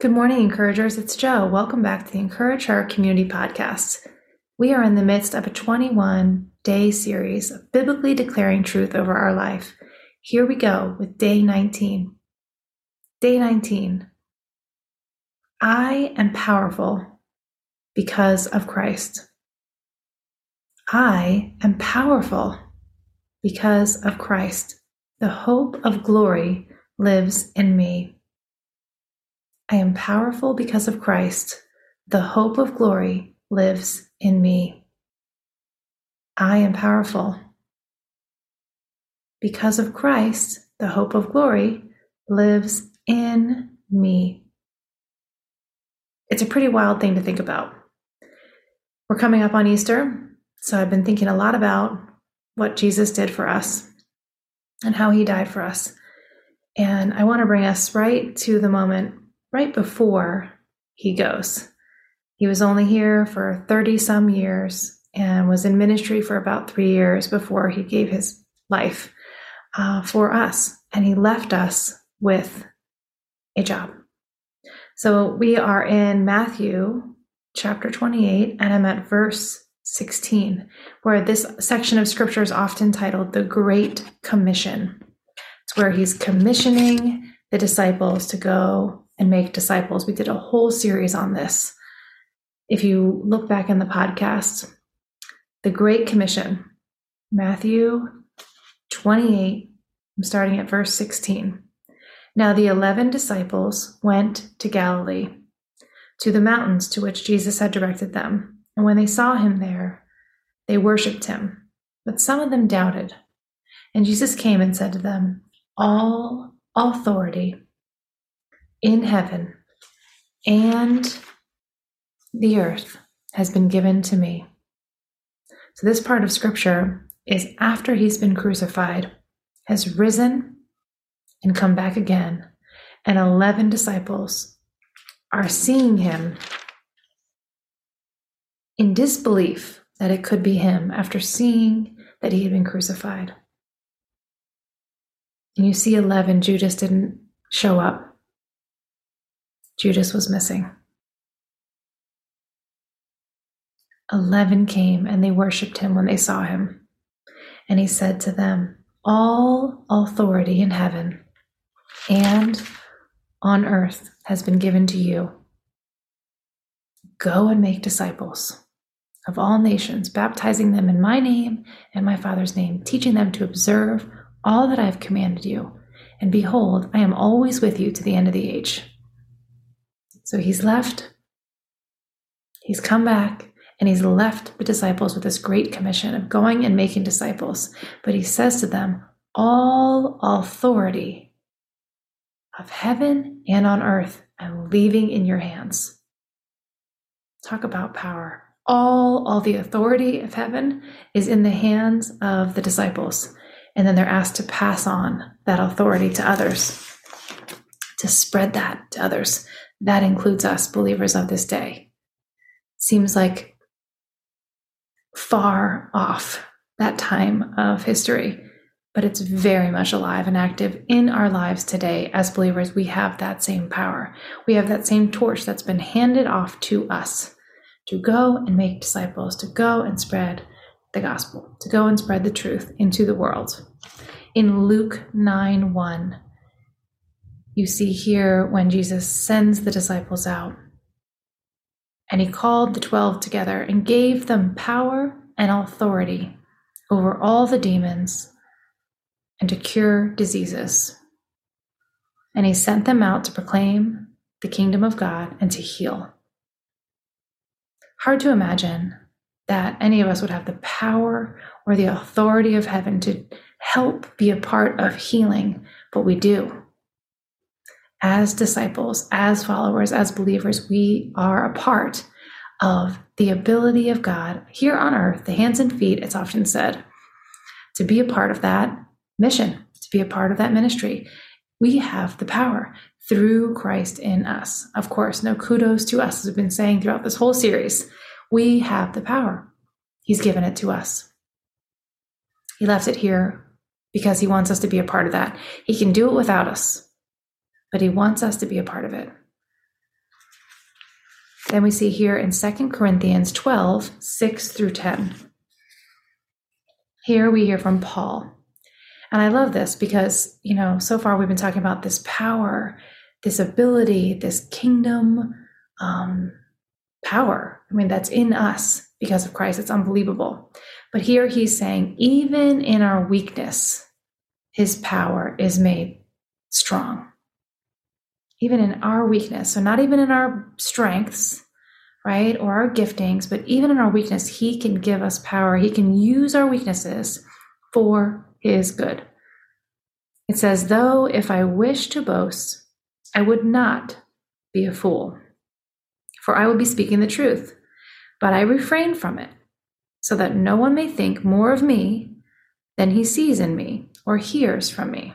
Good morning, encouragers. It's Joe. Welcome back to the Encourage Her Community Podcast. We are in the midst of a 21 day series of biblically declaring truth over our life. Here we go with day 19. Day 19. I am powerful because of Christ. I am powerful because of Christ. The hope of glory lives in me. I am powerful because of Christ. The hope of glory lives in me. I am powerful. Because of Christ, the hope of glory lives in me. It's a pretty wild thing to think about. We're coming up on Easter, so I've been thinking a lot about what Jesus did for us and how he died for us. And I want to bring us right to the moment right before he goes. He was only here for 30 some years and was in ministry for about three years before he gave his life uh, for us. And he left us with a job. So we are in Matthew chapter 28, and I'm at verse 16, where this section of scripture is often titled the Great Commission. It's where he's commissioning the disciples to go and make disciples. We did a whole series on this. If you look back in the podcast, the Great Commission, Matthew 28, I'm starting at verse 16. Now the 11 disciples went to Galilee, to the mountains to which Jesus had directed them. And when they saw him there, they worshipped him. But some of them doubted. And Jesus came and said to them, All authority in heaven and the earth has been given to me. So, this part of scripture is after he's been crucified, has risen and come back again, and 11 disciples are seeing him in disbelief that it could be him after seeing that he had been crucified. And you see 11, Judas didn't show up. Judas was missing. Eleven came and they worshipped him when they saw him. And he said to them, All authority in heaven and on earth has been given to you. Go and make disciples of all nations, baptizing them in my name and my Father's name, teaching them to observe all that I have commanded you. And behold, I am always with you to the end of the age. So he's left, he's come back, and he's left the disciples with this great commission of going and making disciples. But he says to them, All authority of heaven and on earth I'm leaving in your hands. Talk about power. All, all the authority of heaven is in the hands of the disciples. And then they're asked to pass on that authority to others, to spread that to others. That includes us, believers of this day. Seems like far off that time of history, but it's very much alive and active in our lives today. As believers, we have that same power. We have that same torch that's been handed off to us to go and make disciples, to go and spread the gospel, to go and spread the truth into the world. In Luke 9 1, you see here when Jesus sends the disciples out. And he called the twelve together and gave them power and authority over all the demons and to cure diseases. And he sent them out to proclaim the kingdom of God and to heal. Hard to imagine that any of us would have the power or the authority of heaven to help be a part of healing, but we do as disciples, as followers, as believers, we are a part of the ability of God here on earth, the hands and feet, it's often said, to be a part of that mission, to be a part of that ministry. We have the power through Christ in us. Of course, no kudos to us, as we've been saying throughout this whole series. We have the power. He's given it to us. He left it here because he wants us to be a part of that. He can do it without us, but he wants us to be a part of it. Then we see here in 2 Corinthians 12, 6 through 10. Here we hear from Paul. And I love this because, you know, so far we've been talking about this power, this ability, this kingdom um, power. I mean, that's in us because of Christ. It's unbelievable. But here he's saying, even in our weakness, his power is made strong. Even in our weakness. So, not even in our strengths, right, or our giftings, but even in our weakness, he can give us power. He can use our weaknesses for his good. It says, though if I wish to boast, I would not be a fool, for I would be speaking the truth, but I refrain from it, so that no one may think more of me than he sees in me or hears from me.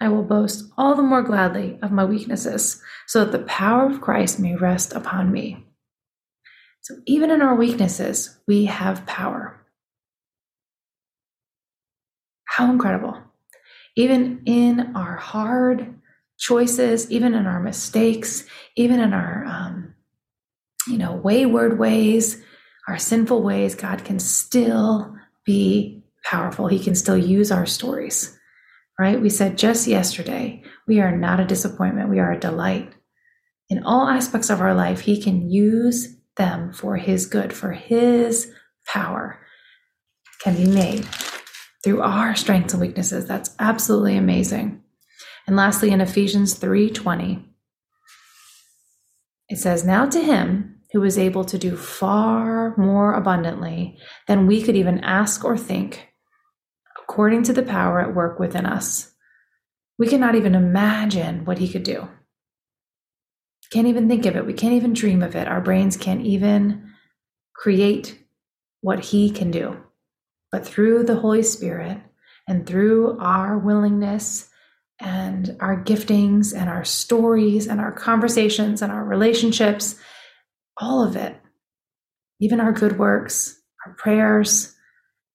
I will boast all the more gladly of my weaknesses, so that the power of Christ may rest upon me. So, even in our weaknesses, we have power. How incredible. Even in our hard choices, even in our mistakes, even in our, um, you know, wayward ways, our sinful ways, God can still be powerful. He can still use our stories right? We said just yesterday, we are not a disappointment, we are a delight. In all aspects of our life, He can use them for His good, for His power can be made through our strengths and weaknesses. That's absolutely amazing. And lastly, in Ephesians 3:20, it says, Now to him who is able to do far more abundantly than we could even ask or think according to the power at work within us. We cannot even imagine what he could do. Can't even think of it. We can't even dream of it. Our brains can't even create what he can do. But through the Holy Spirit and through our willingness and our giftings and our stories and our conversations and our relationships, all of it, even our good works, our prayers,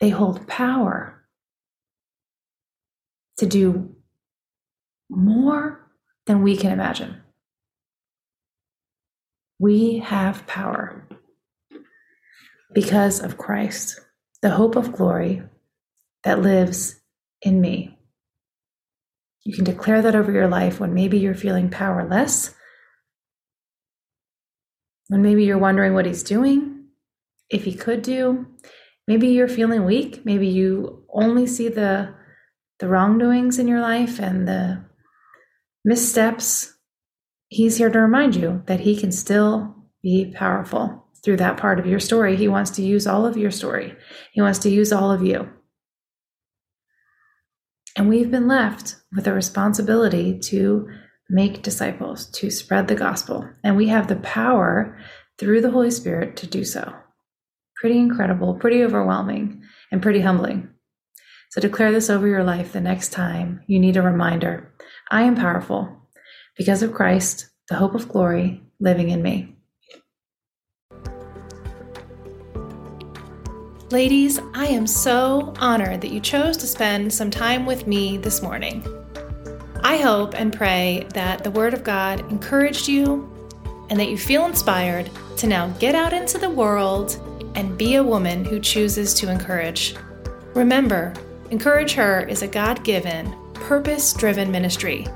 they hold power to do more than we can imagine. We have power because of Christ, the hope of glory that lives in me. You can declare that over your life when maybe you're feeling powerless, when maybe you're wondering what he's doing, if he could do. Maybe you're feeling weak. Maybe you only see the the wrongdoings in your life and the missteps, He's here to remind you that He can still be powerful through that part of your story. He wants to use all of your story, He wants to use all of you. And we've been left with a responsibility to make disciples, to spread the gospel. And we have the power through the Holy Spirit to do so. Pretty incredible, pretty overwhelming, and pretty humbling. So declare this over your life the next time you need a reminder I am powerful because of Christ, the hope of glory living in me. Ladies, I am so honored that you chose to spend some time with me this morning. I hope and pray that the Word of God encouraged you and that you feel inspired to now get out into the world and be a woman who chooses to encourage. Remember, Encourage Her is a God given, purpose driven ministry.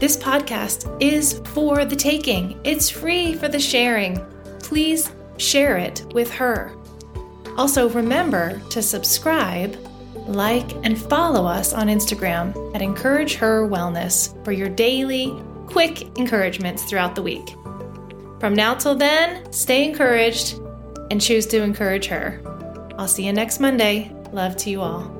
This podcast is for the taking, it's free for the sharing. Please share it with her. Also, remember to subscribe, like, and follow us on Instagram at Encourage Her Wellness for your daily, quick encouragements throughout the week. From now till then, stay encouraged and choose to encourage her. I'll see you next Monday. Love to you all.